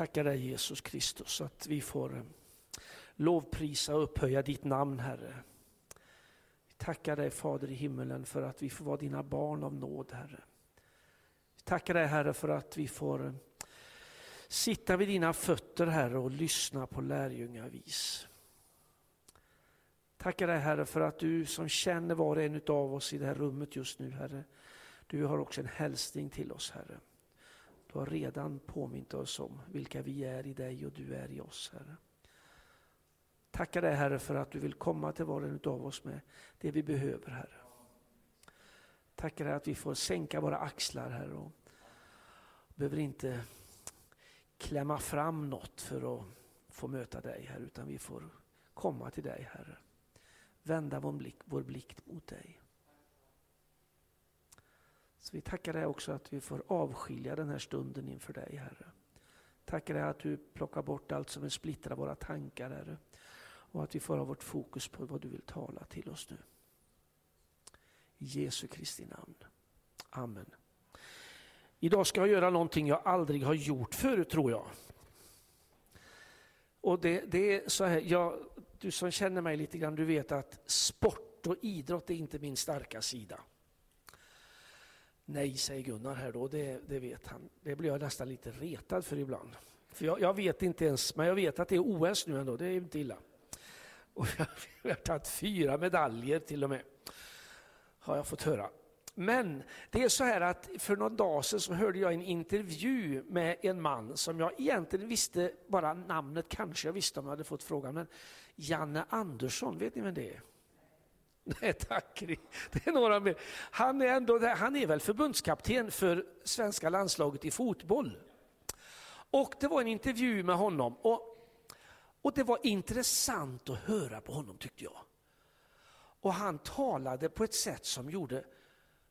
Tackar dig Jesus Kristus att vi får eh, lovprisa och upphöja ditt namn Herre. Vi tackar dig Fader i himmelen för att vi får vara dina barn av nåd Herre. Vi tackar dig Herre för att vi får eh, sitta vid dina fötter Herre och lyssna på lärjungavis. Tackar dig Herre för att du som känner var och en av oss i det här rummet just nu Herre. Du har också en hälsning till oss Herre. Du har redan påmint oss om vilka vi är i dig och du är i oss Herre. Tackar dig Herre för att du vill komma till var och en av oss med det vi behöver Herre. Tackar dig att vi får sänka våra axlar Herre och behöver inte klämma fram något för att få möta dig Herre utan vi får komma till dig Herre. Vända vår blick, vår blick mot dig. Så vi tackar dig också att vi får avskilja den här stunden inför dig Herre. Tackar dig att du plockar bort allt som vill splittra våra tankar Herre. Och att vi får ha vårt fokus på vad du vill tala till oss nu. I Jesu Kristi namn. Amen. Idag ska jag göra någonting jag aldrig har gjort förut tror jag. Och det, det är så här, jag, du som känner mig lite grann, du vet att sport och idrott är inte min starka sida. Nej, säger Gunnar här då, det, det vet han. Det blir jag nästan lite retad för ibland. För jag, jag, vet inte ens, men jag vet att det är OS nu ändå, det är inte illa. Och jag har tagit fyra medaljer till och med, har jag fått höra. Men det är så här att för någon dag sedan så hörde jag en intervju med en man som jag egentligen visste bara namnet, kanske jag visste om jag hade fått frågan, men Janne Andersson, vet ni vem det är? Nej tack, det är några mer. Han är, ändå, han är väl förbundskapten för svenska landslaget i fotboll. Och det var en intervju med honom och, och det var intressant att höra på honom tyckte jag. Och han talade på ett sätt som gjorde,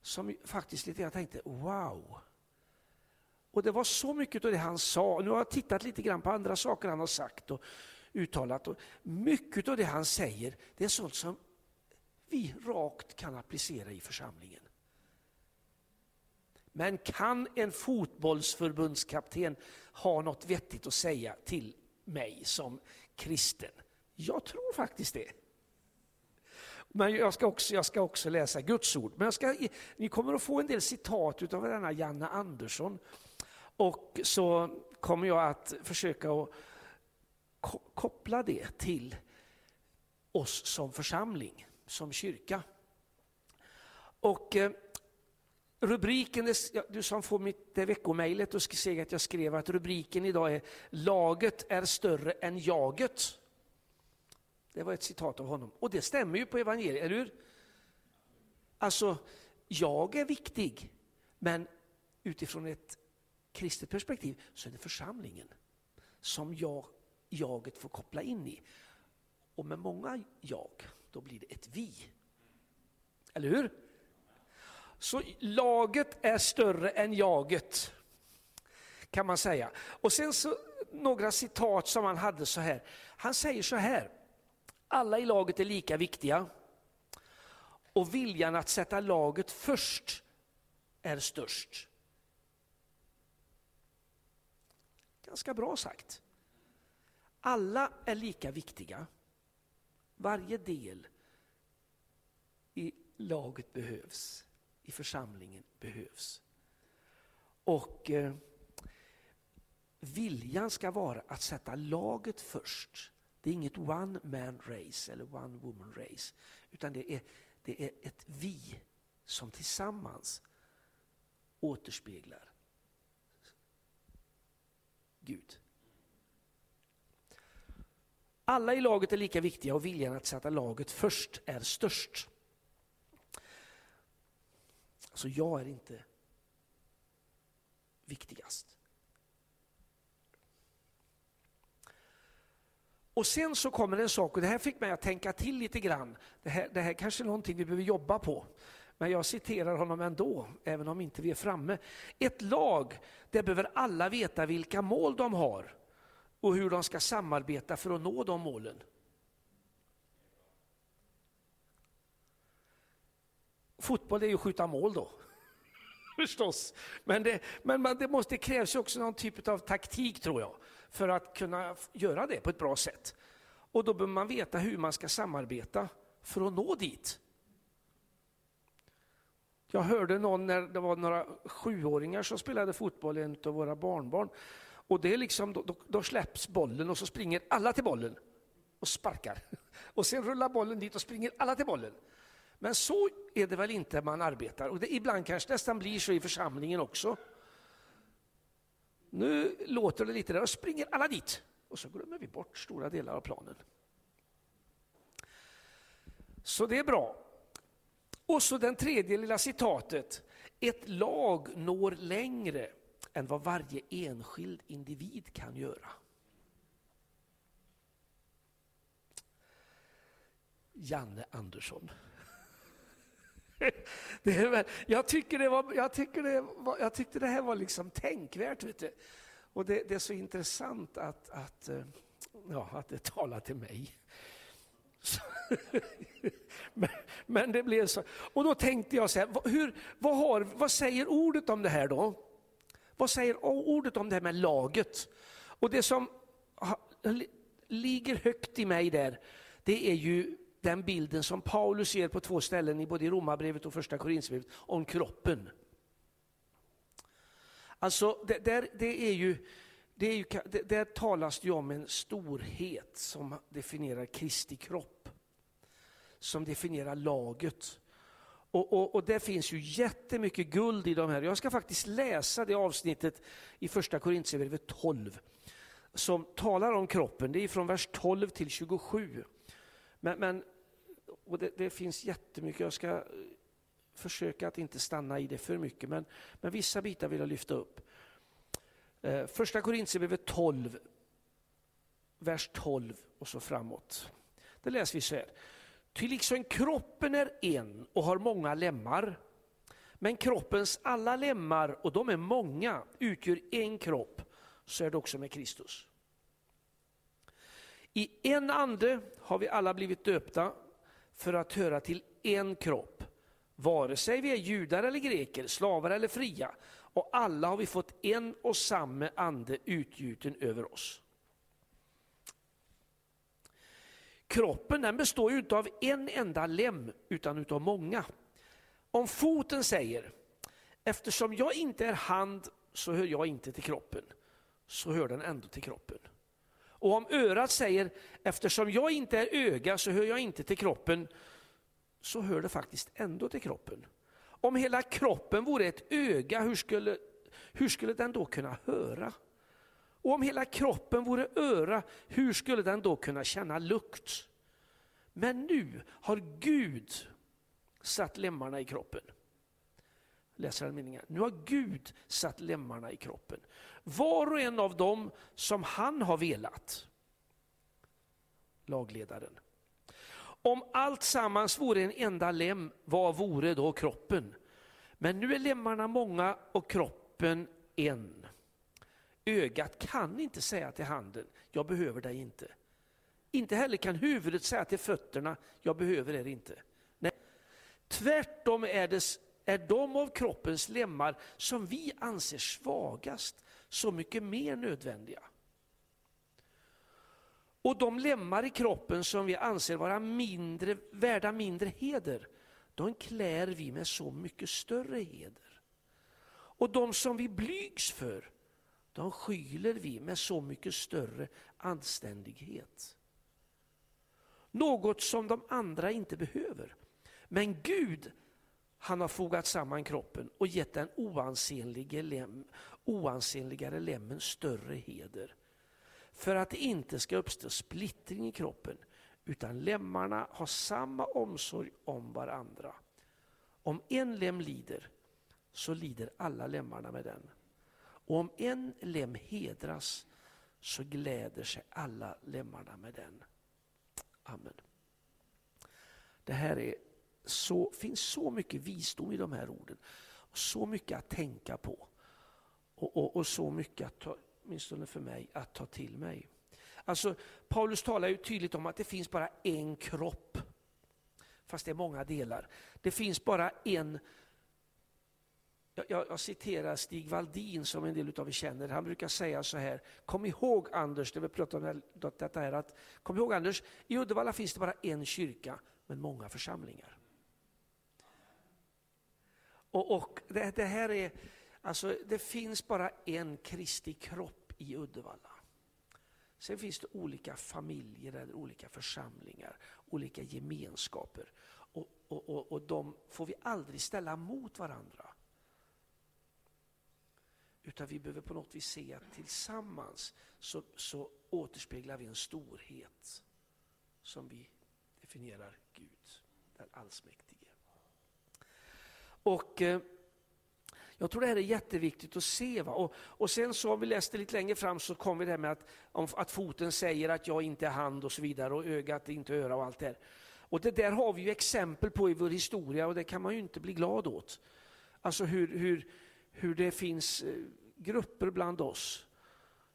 som faktiskt lite jag tänkte wow. Och det var så mycket av det han sa, nu har jag tittat lite grann på andra saker han har sagt och uttalat. Och mycket av det han säger, det är sånt som vi rakt kan applicera i församlingen. Men kan en fotbollsförbundskapten ha något vettigt att säga till mig som kristen? Jag tror faktiskt det. Men jag ska också, jag ska också läsa Guds ord. Men jag ska, ni kommer att få en del citat av denna Janne Andersson. Och så kommer jag att försöka att koppla det till oss som församling som kyrka. Och eh, rubriken, du som får mitt veckomejlet och ser att jag skrev att rubriken idag är Laget är större än jaget. Det var ett citat av honom och det stämmer ju på evangeliet, eller hur? Alltså, jag är viktig, men utifrån ett kristet perspektiv så är det församlingen som jag, jaget får koppla in i. Och med många jag, då blir det ett vi. Eller hur? Så laget är större än jaget, kan man säga. Och sen så några citat som han hade så här. Han säger så här, alla i laget är lika viktiga och viljan att sätta laget först är störst. Ganska bra sagt. Alla är lika viktiga varje del i laget behövs, i församlingen behövs. Och eh, viljan ska vara att sätta laget först. Det är inget one man race eller one woman race, utan det är, det är ett vi som tillsammans återspeglar Gud. Alla i laget är lika viktiga och viljan att sätta laget först är störst. Så jag är inte viktigast. Och sen så kommer en sak, och det här fick mig att tänka till lite grann. Det här, det här kanske är någonting vi behöver jobba på. Men jag citerar honom ändå, även om inte vi är framme. Ett lag, där behöver alla veta vilka mål de har och hur de ska samarbeta för att nå de målen. Fotboll är ju att skjuta mål då. förstås. Men, det, men det, måste, det krävs också någon typ av taktik tror jag, för att kunna göra det på ett bra sätt. Och då behöver man veta hur man ska samarbeta för att nå dit. Jag hörde någon när det var några sjuåringar som spelade fotboll, en av våra barnbarn. Och det är liksom, då, då, släpps bollen och så springer alla till bollen och sparkar. Och sen rullar bollen dit och springer alla till bollen. Men så är det väl inte man arbetar. Och det, ibland kanske nästan blir så i församlingen också. Nu låter det lite där och springer alla dit. Och så glömmer vi bort stora delar av planen. Så det är bra. Och så den tredje lilla citatet. Ett lag når längre än vad varje enskild individ kan göra. Janne Andersson. Det är, jag, tycker det var, jag, tycker det var, jag tyckte det här var liksom tänkvärt. Vet du. Och det, det, är så intressant att, att, eh, ja, att det talar till mig. men, men, det blev så. Och då tänkte jag så här, hur, vad, har, vad säger ordet om det här då? Vad säger ordet om det här med laget? Och det som ligger högt i mig där, det är ju den bilden som Paulus ger på två ställen i både Romarbrevet och första Korinthierbrevet om kroppen. Alltså, det, där, det är ju, det är ju, det, där talas det om en storhet som definierar Kristi kropp. Som definierar laget. Och, och, och det finns ju jättemycket guld i de här. Jag ska faktiskt läsa det avsnittet i första Korintierbrevet 12 som talar om kroppen. Det är från vers 12 till 27. Men, men och det, det, finns jättemycket, jag ska eh, försöka att inte stanna i det för mycket, men, men vissa bitar vill jag lyfta upp. Eh, första Korintierbrevet 12, vers 12 och så framåt. Det läser vi så här. Ty liksom kroppen är en och har många lemmar, men kroppens alla lemmar, och de är många, utgör en kropp, så är det också med Kristus. I en ande har vi alla blivit döpta för att höra till en kropp, vare sig vi är judar eller greker, slavar eller fria, och alla har vi fått en och samma ande utgjuten över oss. Kroppen den består ju inte av en enda lem utan utav många. Om foten säger, eftersom jag inte är hand så hör jag inte till kroppen, så hör den ändå till kroppen. Och om örat säger, eftersom jag inte är öga så hör jag inte till kroppen, så hör det faktiskt ändå till kroppen. Om hela kroppen vore ett öga, hur skulle, hur skulle den då kunna höra? Och om hela kroppen vore öra, hur skulle den då kunna känna lukt? Men nu har Gud satt lemmarna i kroppen. Läser den meningen. Nu har Gud satt lemmarna i kroppen. Var och en av dem som han har velat. Lagledaren. Om allt sammans vore en enda lem, vad vore då kroppen? Men nu är lemmarna många och kroppen en. Ögat kan inte säga till handen, jag behöver dig inte. Inte heller kan huvudet säga till fötterna, jag behöver er inte. Nej. Tvärtom är, det, är de av kroppens lemmar som vi anser svagast så mycket mer nödvändiga. Och de lemmar i kroppen som vi anser vara mindre, värda mindre heder, de klär vi med så mycket större heder. Och de som vi blygs för, de skyler vi med så mycket större anständighet. Något som de andra inte behöver. Men Gud, han har fogat samman kroppen och gett den oansenlige lem, oansenligare lemmen större heder. För att det inte ska uppstå splittring i kroppen, utan lemmarna har samma omsorg om varandra. Om en lem lider, så lider alla lemmarna med den. Och om en lem hedras, så gläder sig alla lemmarna med den. Amen. Det här är så, finns så mycket visdom i de här orden. Och så mycket att tänka på. Och, och, och så mycket, att ta, åtminstone för mig, att ta till mig. Alltså, Paulus talar ju tydligt om att det finns bara en kropp. Fast det är många delar. Det finns bara en jag, jag, citerar Stig Valdin som en del av er känner. Han brukar säga så här, kom ihåg Anders, det vi pratar om detta här, att, kom ihåg Anders, i Uddevalla finns det bara en kyrka, men många församlingar. Och, och det, det, här är, alltså det finns bara en Kristi kropp i Uddevalla. Sen finns det olika familjer eller olika församlingar, olika gemenskaper. Och, och, och, och de får vi aldrig ställa mot varandra. Utan vi behöver på något vis se att tillsammans så, så återspeglar vi en storhet som vi definierar Gud, den allsmäktige. Och eh, jag tror det här är jätteviktigt att se. Va? Och, och sen så, om vi läste lite längre fram, så kom vi det här med att, om, att foten säger att jag inte är hand och så vidare och ögat inte öra och allt det här. Och det där har vi ju exempel på i vår historia och det kan man ju inte bli glad åt. Alltså hur, hur, hur det finns eh, grupper bland oss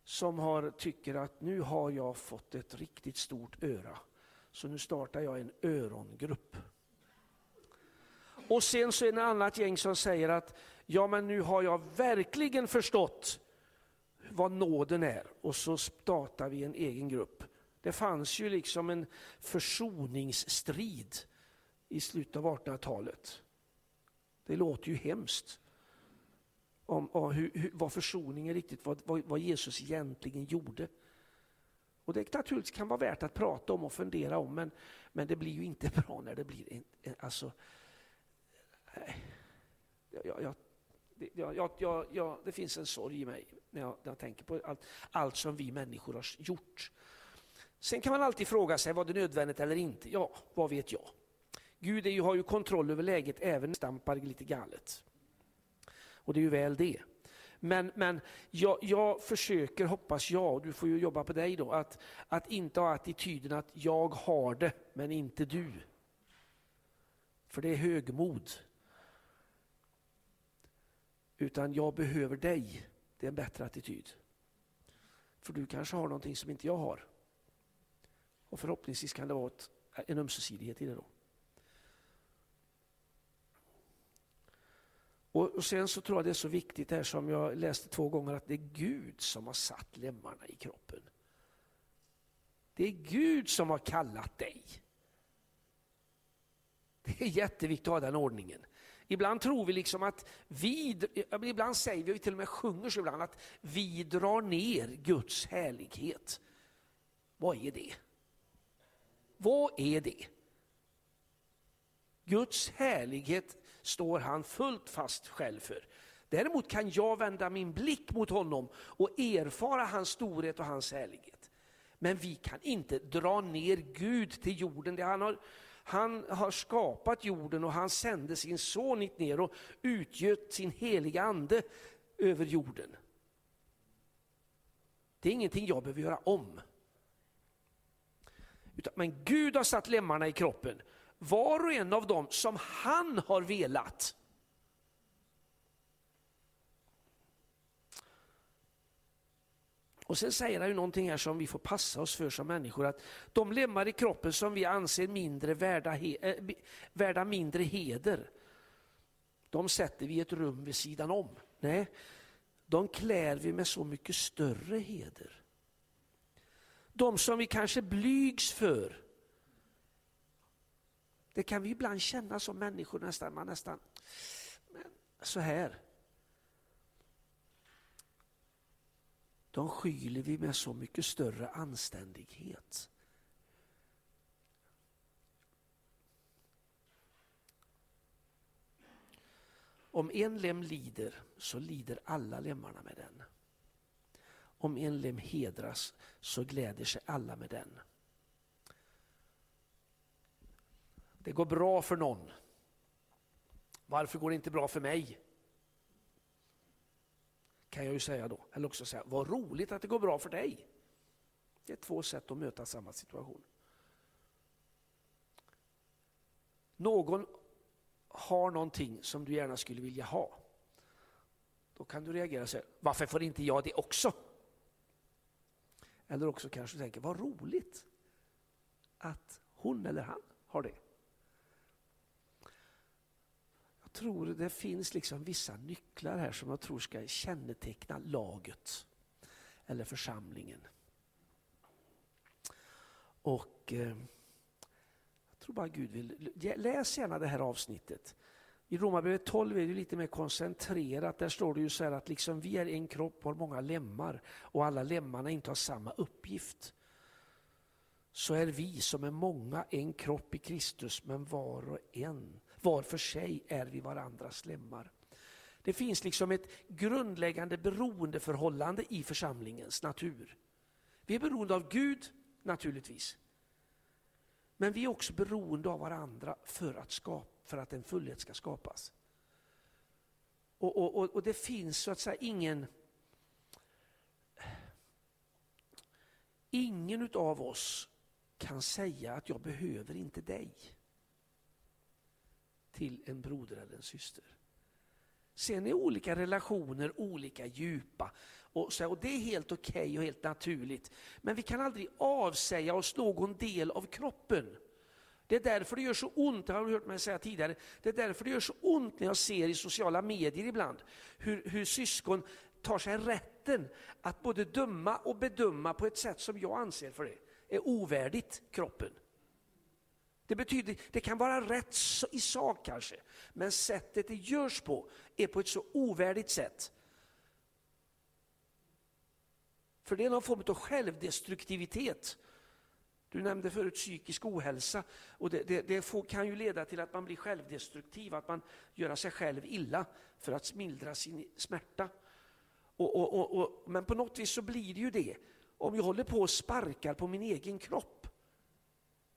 som har, tycker att nu har jag fått ett riktigt stort öra. Så nu startar jag en örongrupp. Och sen så är det ett annat gäng som säger att ja men nu har jag verkligen förstått vad nåden är. Och så startar vi en egen grupp. Det fanns ju liksom en försoningsstrid i slutet av 1800-talet. Det låter ju hemskt om, om hur, hur, vad försoningen riktigt, vad, vad, vad, Jesus egentligen gjorde. Och det naturligtvis kan vara värt att prata om och fundera om, men, men det blir ju inte bra när det blir en, en alltså, eh, jag, jag, jag, jag, jag, det finns en sorg i mig när jag, när jag tänker på allt, allt som vi människor har gjort. Sen kan man alltid fråga sig, var det nödvändigt eller inte? Ja, vad vet jag? Gud är ju, har ju kontroll över läget även stampar lite galet. Och det är ju väl det. Men, men jag, jag, försöker, hoppas jag, och du får ju jobba på dig då, att, att inte ha attityden att jag har det, men inte du. För det är högmod. Utan jag behöver dig, det är en bättre attityd. För du kanske har någonting som inte jag har. Och förhoppningsvis kan det vara ett, en ömsesidighet i det då. Och sen så tror jag det är så viktigt här som jag läste två gånger att det är Gud som har satt lemmarna i kroppen. Det är Gud som har kallat dig. Det är jätteviktigt att ha den ordningen. Ibland tror vi liksom att vi, ibland säger vi, vi till och med sjunger så ibland, att vi drar ner Guds härlighet. Vad är det? Vad är det? Guds härlighet står han fullt fast själv för. Däremot kan jag vända min blick mot honom och erfara hans storhet och hans härlighet. Men vi kan inte dra ner Gud till jorden. Han har, han har skapat jorden och han sände sin son hit ner och utgöt sin heliga ande över jorden. Det är ingenting jag behöver göra om. Men Gud har satt lemmarna i kroppen var och en av dem som han har velat. Och sen säger han ju någonting här som vi får passa oss för som människor, att de lemmar i kroppen som vi anser mindre värda, äh, värda mindre heder, de sätter vi i ett rum vid sidan om. Nej, de klär vi med så mycket större heder. De som vi kanske blygs för, det kan vi ibland känna som människor nästan, man nästan men så här. De skyler vi med så mycket större anständighet. Om en lem lider så lider alla lemmarna med den. Om en lem hedras så gläder sig alla med den. Det går bra för någon. Varför går det inte bra för mig? Kan jag ju säga då. Eller också säga, vad roligt att det går bra för dig. Det är två sätt att möta samma situation. Någon har någonting som du gärna skulle vilja ha. Då kan du reagera och säga, varför får inte jag det också? Eller också kanske du tänker, vad roligt att hon eller han har det. Tror det finns liksom vissa nycklar här som jag tror ska känneteckna laget eller församlingen. Och eh, jag tror bara Gud vill... Läs gärna det här avsnittet. I Romarbrevet 12 är det lite mer koncentrerat. Där står det ju så här att liksom vi är en kropp och har många lemmar och alla lemmarna inte har samma uppgift. Så är vi som är många en kropp i Kristus men var och en, var för sig är vi varandras lemmar. Det finns liksom ett grundläggande beroendeförhållande i församlingens natur. Vi är beroende av Gud naturligtvis. Men vi är också beroende av varandra för att, skapa, för att en fullhet ska skapas. Och, och, och, och det finns så att säga ingen Ingen av oss kan säga att jag behöver inte dig till en broder eller en syster. Sen är olika relationer olika djupa och, så, och det är helt okej okay och helt naturligt. Men vi kan aldrig avsäga oss någon del av kroppen. Det är därför det gör så ont, det har du hört mig säga tidigare, det är därför det gör så ont när jag ser i sociala medier ibland hur, hur syskon tar sig rätten att både döma och bedöma på ett sätt som jag anser för det är ovärdigt kroppen. Det betyder, det kan vara rätt i sak kanske, men sättet det görs på är på ett så ovärdigt sätt. För det är någon form av självdestruktivitet. Du nämnde förut psykisk ohälsa och det, det, det får, kan ju leda till att man blir självdestruktiv, att man gör sig själv illa för att mildra sin smärta. Och, och, och, men på något vis så blir det ju det om jag håller på och sparkar på min egen kropp.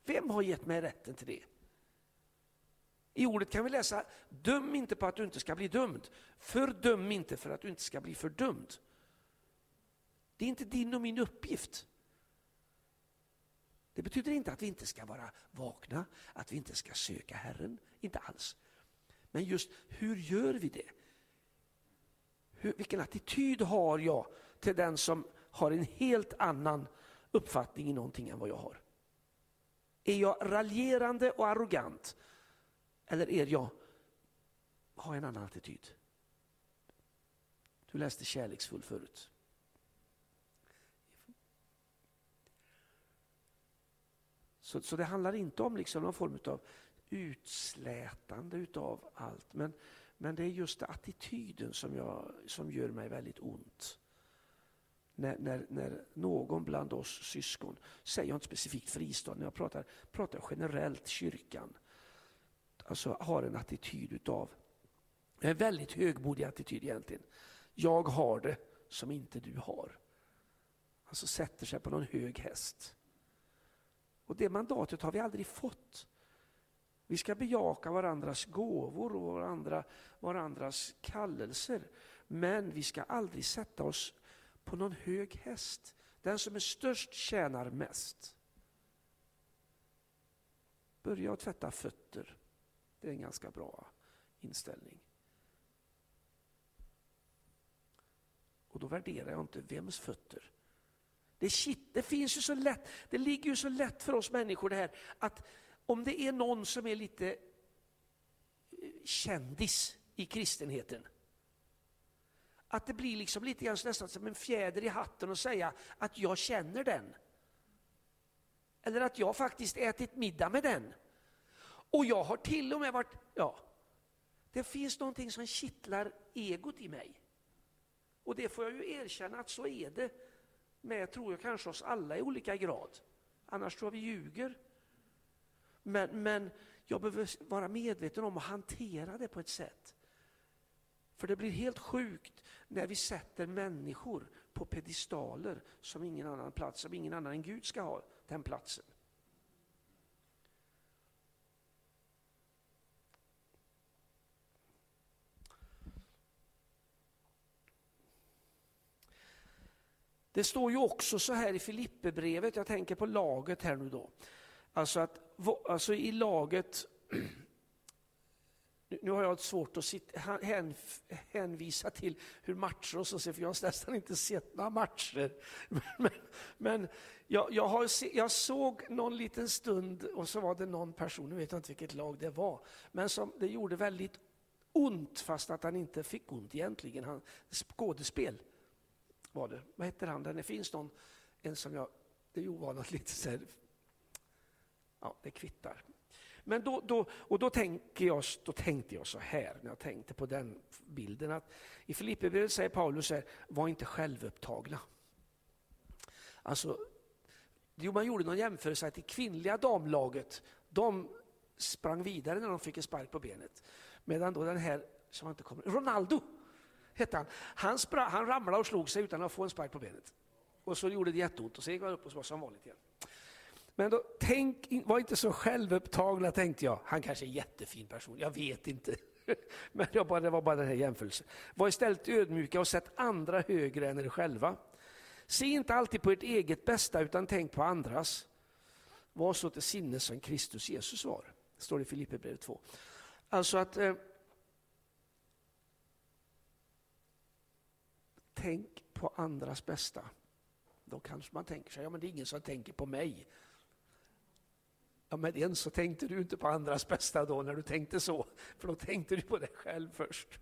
Vem har gett mig rätten till det? I ordet kan vi läsa, döm inte på att du inte ska bli dömd. Fördöm inte för att du inte ska bli fördömd. Det är inte din och min uppgift. Det betyder inte att vi inte ska vara vakna, att vi inte ska söka Herren, inte alls. Men just hur gör vi det? Hur, vilken attityd har jag till den som har en helt annan uppfattning i någonting än vad jag har? Är jag raljerande och arrogant? Eller är jag, har en annan attityd? Du läste kärleksfull förut. Så, så det handlar inte om liksom någon form av utslätande utav allt. Men, men det är just attityden som, jag, som gör mig väldigt ont. När, när, när någon bland oss syskon, säger jag inte specifikt fristaden, jag pratar, pratar generellt kyrkan, alltså har en attityd utav, en väldigt högmodig attityd egentligen. Jag har det som inte du har. Alltså sätter sig på någon hög häst. Och det mandatet har vi aldrig fått. Vi ska bejaka varandras gåvor och varandra, varandras kallelser. Men vi ska aldrig sätta oss på någon hög häst. Den som är störst tjänar mest. Börja att tvätta fötter. Det är en ganska bra inställning. Och då värderar jag inte vems fötter. Det, shit, det finns ju så lätt, det ligger ju så lätt för oss människor det här att om det är någon som är lite eh, kändis i kristenheten, att det blir liksom lite grann nästan som en fjäder i hatten att säga att jag känner den. Eller att jag faktiskt ätit middag med den. Och jag har till och med varit, ja, det finns någonting som kittlar egot i mig. Och det får jag ju erkänna att så är det med, tror jag, kanske oss alla i olika grad. Annars tror jag vi ljuger. Men, men jag behöver vara medveten om att hantera det på ett sätt. För det blir helt sjukt när vi sätter människor på pedestaler som ingen annan plats, som ingen annan än Gud ska ha den platsen. Det står ju också så här i Filipperbrevet, jag tänker på laget här nu då. Alltså att alltså i laget, nu har jag svårt att sitta, hän, hänvisa till hur matcher och så, ser för jag har nästan inte sett några matcher. Men, men jag, jag, har, jag såg någon liten stund och så var det någon person, nu vet jag inte vilket lag det var, men som det gjorde väldigt ont fast att han inte fick ont egentligen. Han, skådespel var det. Vad heter han? Det finns någon, en som jag, det är ovanligt lite så här, ja det kvittar. Men då, då, och då, tänker jag, då tänkte jag så här, när jag tänkte på den bilden, att i Filipperbrevet säger Paulus här, var inte självupptagna. Alltså, jo, man gjorde någon jämförelse att det kvinnliga damlaget, de sprang vidare när de fick en spark på benet. Medan då den här, som inte kommer, Ronaldo hette han, han, sprang, han ramlade och slog sig utan att få en spark på benet. Och så gjorde det jätteont och så gick han upp och så var som vanligt igen. Men då, tänk, var inte så självupptagna tänkte jag. Han kanske är en jättefin person, jag vet inte. Men jag bara, det var bara den här jämförelsen. Var istället ödmjuka och sätt andra högre än er själva. Se inte alltid på ert eget bästa utan tänk på andras. Var så till sinnes som Kristus Jesus var. Står Det i Filipperbrevet 2. Alltså att eh, Tänk på andras bästa. Då kanske man tänker sig, ja men det är ingen som tänker på mig. Ja, men än så tänkte du inte på andras bästa då när du tänkte så, för då tänkte du på dig själv först.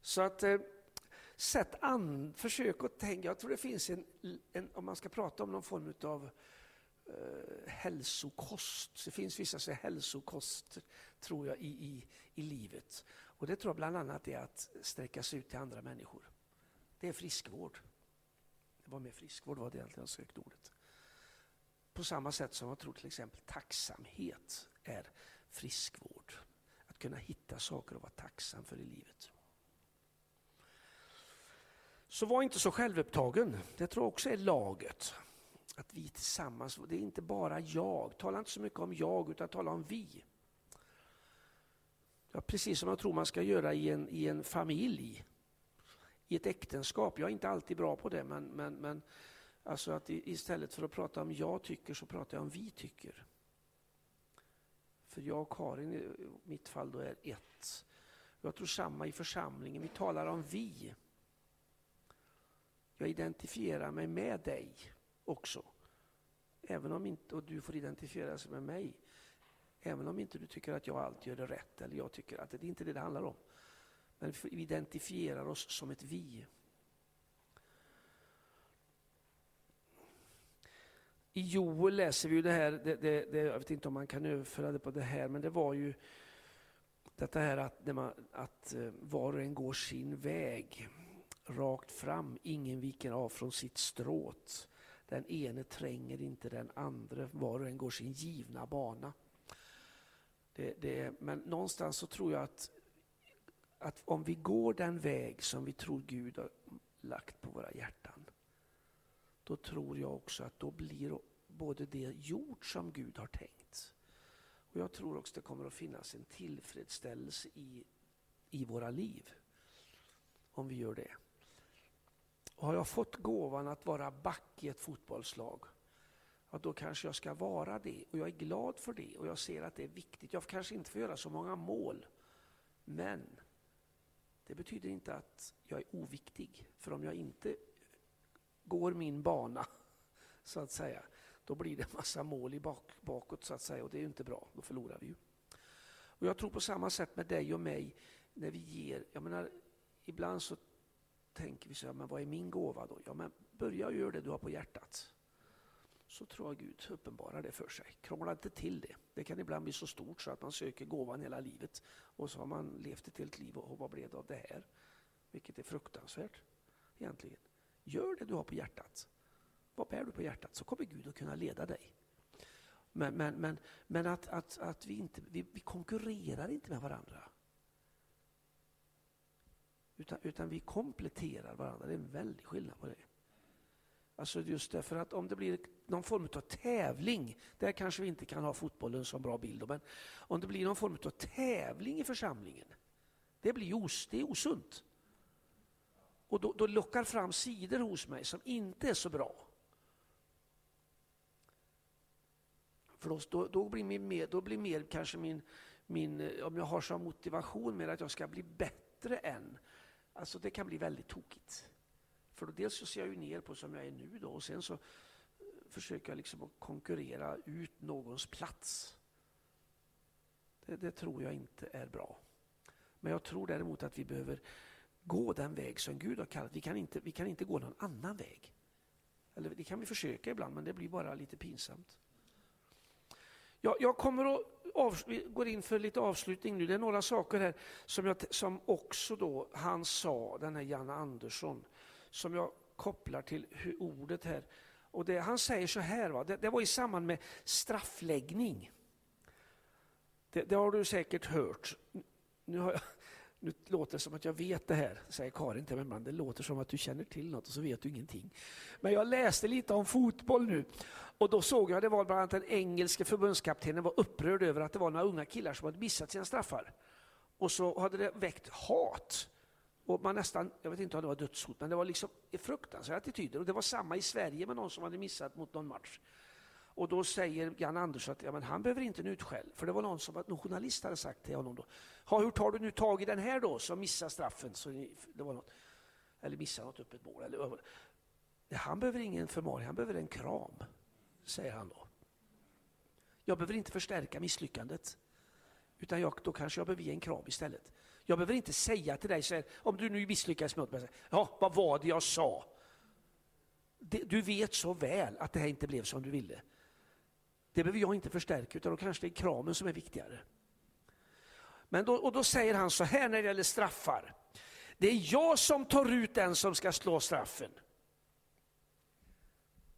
Så att eh, sätt an, försök att tänka, jag tror det finns en, en om man ska prata om någon form av eh, hälsokost, det finns vissa så hälsokost tror jag i, i, i livet. Och det tror jag bland annat är att sträcka sig ut till andra människor. Det är friskvård. Det var mer friskvård var det egentligen jag sökte ordet. På samma sätt som jag tror till exempel tacksamhet är friskvård. Att kunna hitta saker att vara tacksam för i livet. Så var inte så självupptagen. Det tror jag också är laget. Att vi tillsammans, det är inte bara jag. Tala inte så mycket om jag utan tala om vi. Ja, precis som jag tror man ska göra i en, i en familj. I ett äktenskap. Jag är inte alltid bra på det men, men, men Alltså att istället för att prata om jag tycker så pratar jag om vi tycker. För jag och Karin i mitt fall då är ett. Jag tror samma i församlingen. Vi talar om vi. Jag identifierar mig med dig också. Även om inte, och du får identifiera dig med mig. Även om inte du tycker att jag alltid gör det rätt eller jag tycker att det är inte det det handlar om. Men vi identifierar oss som ett vi. I Joel läser vi ju det här, det, det, det, jag vet inte om man kan överföra det på det här, men det var ju detta här att, man, att eh, var och en går sin väg rakt fram, ingen viker av från sitt stråt. Den ene tränger inte den andra, var och en går sin givna bana. Det, det, men någonstans så tror jag att, att om vi går den väg som vi tror Gud har lagt på våra hjärtan, då tror jag också att då blir både det gjort som Gud har tänkt. Och Jag tror också det kommer att finnas en tillfredsställelse i, i våra liv om vi gör det. Och har jag fått gåvan att vara back i ett fotbollslag, ja, då kanske jag ska vara det. Och jag är glad för det och jag ser att det är viktigt. Jag kanske inte får göra så många mål, men det betyder inte att jag är oviktig. För om jag inte går min bana, så att säga, då blir det massa mål i bak, bakåt så att säga och det är inte bra, då förlorar vi ju. Och Jag tror på samma sätt med dig och mig när vi ger. Jag menar, ibland så tänker vi så här, men vad är min gåva då? Ja, men börja göra det du har på hjärtat. Så tror jag Gud uppenbarar det för sig. Krångla inte till det. Det kan ibland bli så stort så att man söker gåvan hela livet och så har man levt ett helt liv och vad blev det av det här? Vilket är fruktansvärt egentligen. Gör det du har på hjärtat. Vad bär du på hjärtat så kommer Gud att kunna leda dig. Men, men, men, men att, att, att vi, inte, vi, vi konkurrerar inte med varandra. Utan, utan vi kompletterar varandra. Det är en väldig skillnad på det. Alltså just därför att om det blir någon form av tävling, där kanske vi inte kan ha fotbollen som bra bild, men om det blir någon form av tävling i församlingen, det, blir os, det är osunt. Och då, då lockar fram sidor hos mig som inte är så bra. För då, då, blir min, mer, då blir mer kanske min, min, eh, om jag har som motivation med att jag ska bli bättre än, alltså det kan bli väldigt tokigt. För då dels så ser jag ju ner på som jag är nu då och sen så eh, försöker jag liksom att konkurrera ut någons plats. Det, det tror jag inte är bra. Men jag tror däremot att vi behöver gå den väg som Gud har kallat. Vi kan inte, vi kan inte gå någon annan väg. Eller det kan vi försöka ibland, men det blir bara lite pinsamt. Jag, jag kommer att av, vi går in för lite avslutning nu. Det är några saker här som, jag, som också då han sa, den här Janne Andersson, som jag kopplar till hur ordet här. Och det, han säger så här, va? Det, det var i samband med straffläggning. Det, det, har du säkert hört. Nu, jag, nu låter det som att jag vet det här, säger Karin till mig ibland. Det låter som att du känner till något och så vet du ingenting. Men jag läste lite om fotboll nu och då såg jag, det var bland annat den engelske förbundskaptenen var upprörd över att det var några unga killar som hade missat sina straffar. Och så hade det väckt hat. Och man nästan, jag vet inte om det var dödshot, men det var liksom fruktansvärda attityder. Och det var samma i Sverige med någon som hade missat mot någon match. Och då säger Jan Andersson att ja, men han behöver inte en utskäll, för det var någon som någon journalist hade sagt till honom då. hur tar du nu tag i den här då som missar straffen? Så det var något, eller missar något öppet mål. Eller, han behöver ingen förmaning, han behöver en kram, säger han då. Jag behöver inte förstärka misslyckandet, utan jag, då kanske jag behöver ge en kram istället. Jag behöver inte säga till dig, så här, om du nu misslyckas med något, ja, vad var det jag sa? du vet så väl att det här inte blev som du ville. Det behöver jag inte förstärka, utan då kanske det är kramen som är viktigare. Men då, och då säger han så här när det gäller straffar. Det är jag som tar ut den som ska slå straffen.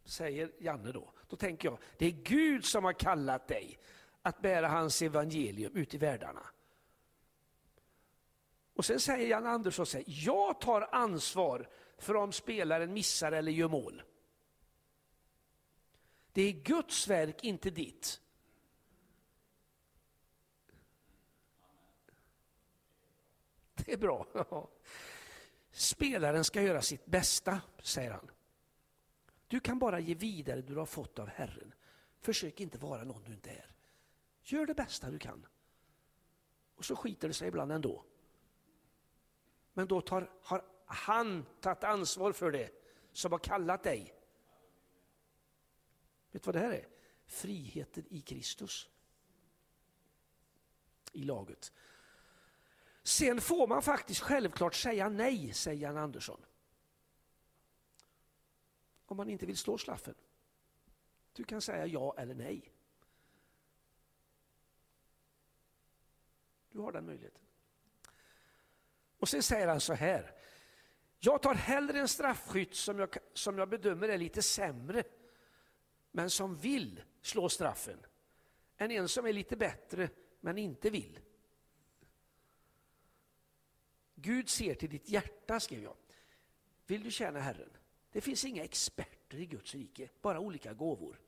Säger Janne då. Då tänker jag, det är Gud som har kallat dig att bära hans evangelium ut i världarna. Och sen säger Janne Andersson, så här, jag tar ansvar för om spelaren missar eller gör mål. Det är Guds verk, inte ditt. Det är bra. Spelaren ska göra sitt bästa, säger han. Du kan bara ge vidare det du har fått av Herren. Försök inte vara någon du inte är. Gör det bästa du kan. Och så skiter det sig ibland ändå. Men då tar, har han tagit ansvar för det som har kallat dig. Vet du vad det här är? Friheten i Kristus. I laget. Sen får man faktiskt självklart säga nej, säger Jan Andersson. Om man inte vill slå slaffen. Du kan säga ja eller nej. Du har den möjligheten. Och sen säger han så här. Jag tar hellre en straffskytt som jag, som jag bedömer är lite sämre, men som vill slå straffen, än en som är lite bättre, men inte vill. Gud ser till ditt hjärta, skrev jag. Vill du tjäna Herren? Det finns inga experter i Guds rike, bara olika gåvor.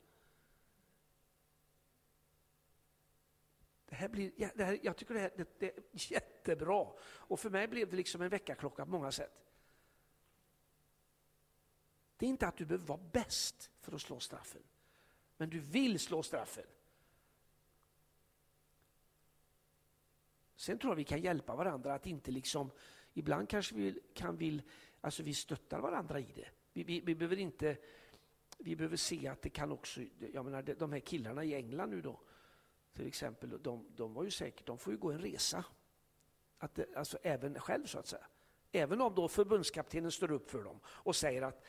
Det här blir, det här, jag tycker det, här, det, det är jättebra. Och för mig blev det liksom en väckarklocka på många sätt. Det är inte att du behöver vara bäst för att slå straffen. Men du vill slå straffen. Sen tror jag vi kan hjälpa varandra att inte liksom, ibland kanske vi kan vill, alltså vi stöttar varandra i det. Vi, vi, vi, behöver inte, vi behöver se att det kan också, jag menar de här killarna i England nu då, till exempel, de, de var ju säkert, de får ju gå en resa. Att det, alltså även själv så att säga. Även om då förbundskaptenen står upp för dem och säger att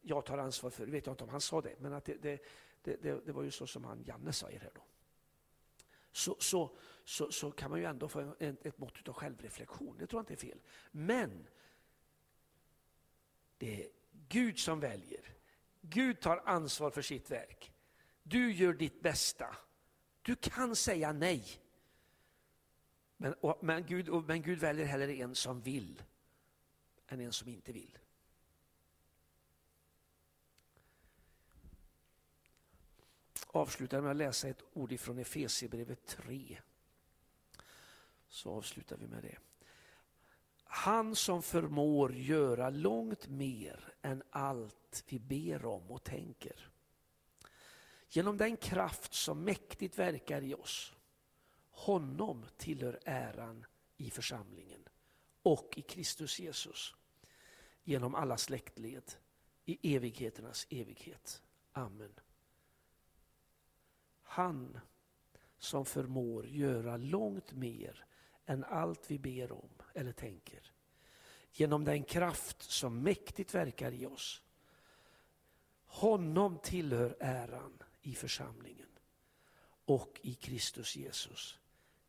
jag tar ansvar för, vet jag inte om han sa det, men att det, det, det, det var ju så som han Janne säger här då. Så, så, så, så kan man ju ändå få en, ett mått av självreflektion, det tror jag inte är fel. Men det är Gud som väljer. Gud tar ansvar för sitt verk. Du gör ditt bästa. Du kan säga nej. Men, och, men, Gud, och, men Gud väljer hellre en som vill än en som inte vill. Avslutar med att läsa ett ord ifrån Efesierbrevet 3. Så avslutar vi med det. Han som förmår göra långt mer än allt vi ber om och tänker. Genom den kraft som mäktigt verkar i oss. Honom tillhör äran i församlingen och i Kristus Jesus genom alla släktled i evigheternas evighet. Amen. Han som förmår göra långt mer än allt vi ber om eller tänker. Genom den kraft som mäktigt verkar i oss. Honom tillhör äran i församlingen och i Kristus Jesus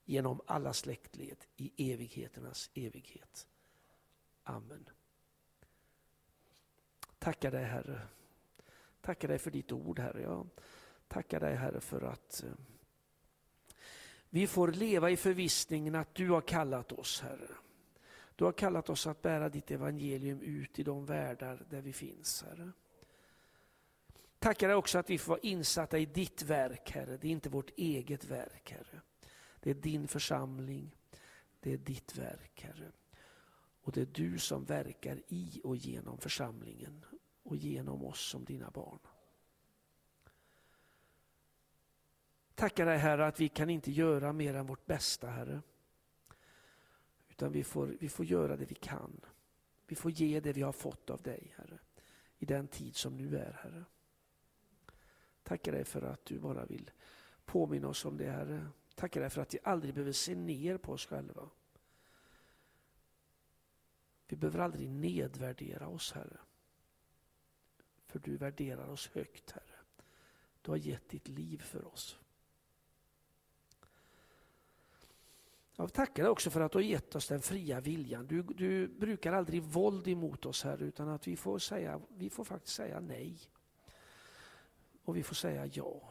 genom alla släktled i evigheternas evighet. Amen. Tackar dig Herre. Tackar dig för ditt ord Herre. Jag tackar dig Herre för att eh, vi får leva i förvissningen att du har kallat oss Herre. Du har kallat oss att bära ditt evangelium ut i de världar där vi finns Herre. Tackar dig också att vi får vara insatta i ditt verk Herre. Det är inte vårt eget verk Herre. Det är din församling. Det är ditt verk Herre. Och det är du som verkar i och genom församlingen och genom oss som dina barn. Tackar dig Herre att vi kan inte göra mer än vårt bästa Herre. Utan vi får, vi får göra det vi kan. Vi får ge det vi har fått av dig Herre. I den tid som nu är Herre. Tackar dig för att du bara vill påminna oss om det Herre. Tackar dig för att vi aldrig behöver se ner på oss själva. Vi behöver aldrig nedvärdera oss Herre. För du värderar oss högt Herre. Du har gett ditt liv för oss. Jag tackar dig också för att du har gett oss den fria viljan. Du, du brukar aldrig våld emot oss här utan att vi får, säga, vi får faktiskt säga nej. Och vi får säga ja.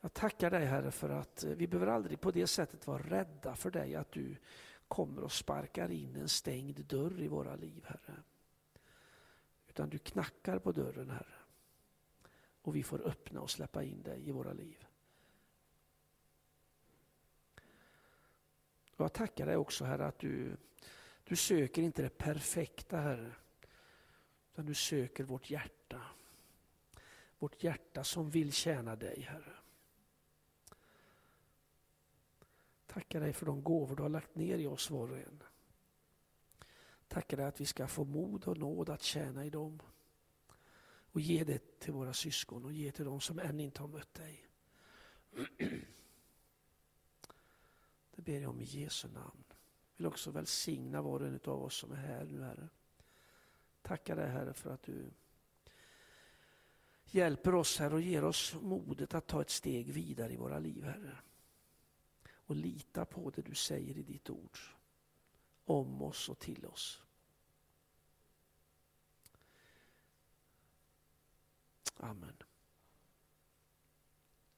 Jag tackar dig Herre för att eh, vi behöver aldrig på det sättet vara rädda för dig att du kommer och sparkar in en stängd dörr i våra liv Herre. Utan du knackar på dörren Herre. Och vi får öppna och släppa in dig i våra liv. Och jag tackar dig också Herre att du, du söker inte det perfekta Herre. Utan du söker vårt hjärta. Vårt hjärta som vill tjäna dig Herre. Tackar dig för de gåvor du har lagt ner i oss var och en. Tackar dig att vi ska få mod och nåd att tjäna i dem. Och ge det till våra syskon och ge till dem som än inte har mött dig. Det ber jag om i Jesu namn. Jag vill också välsigna var och en av oss som är här nu Herre. Tackar dig Herre för att du hjälper oss Herre och ger oss modet att ta ett steg vidare i våra liv Herre. Och lita på det du säger i ditt ord. Om oss och till oss. Amen.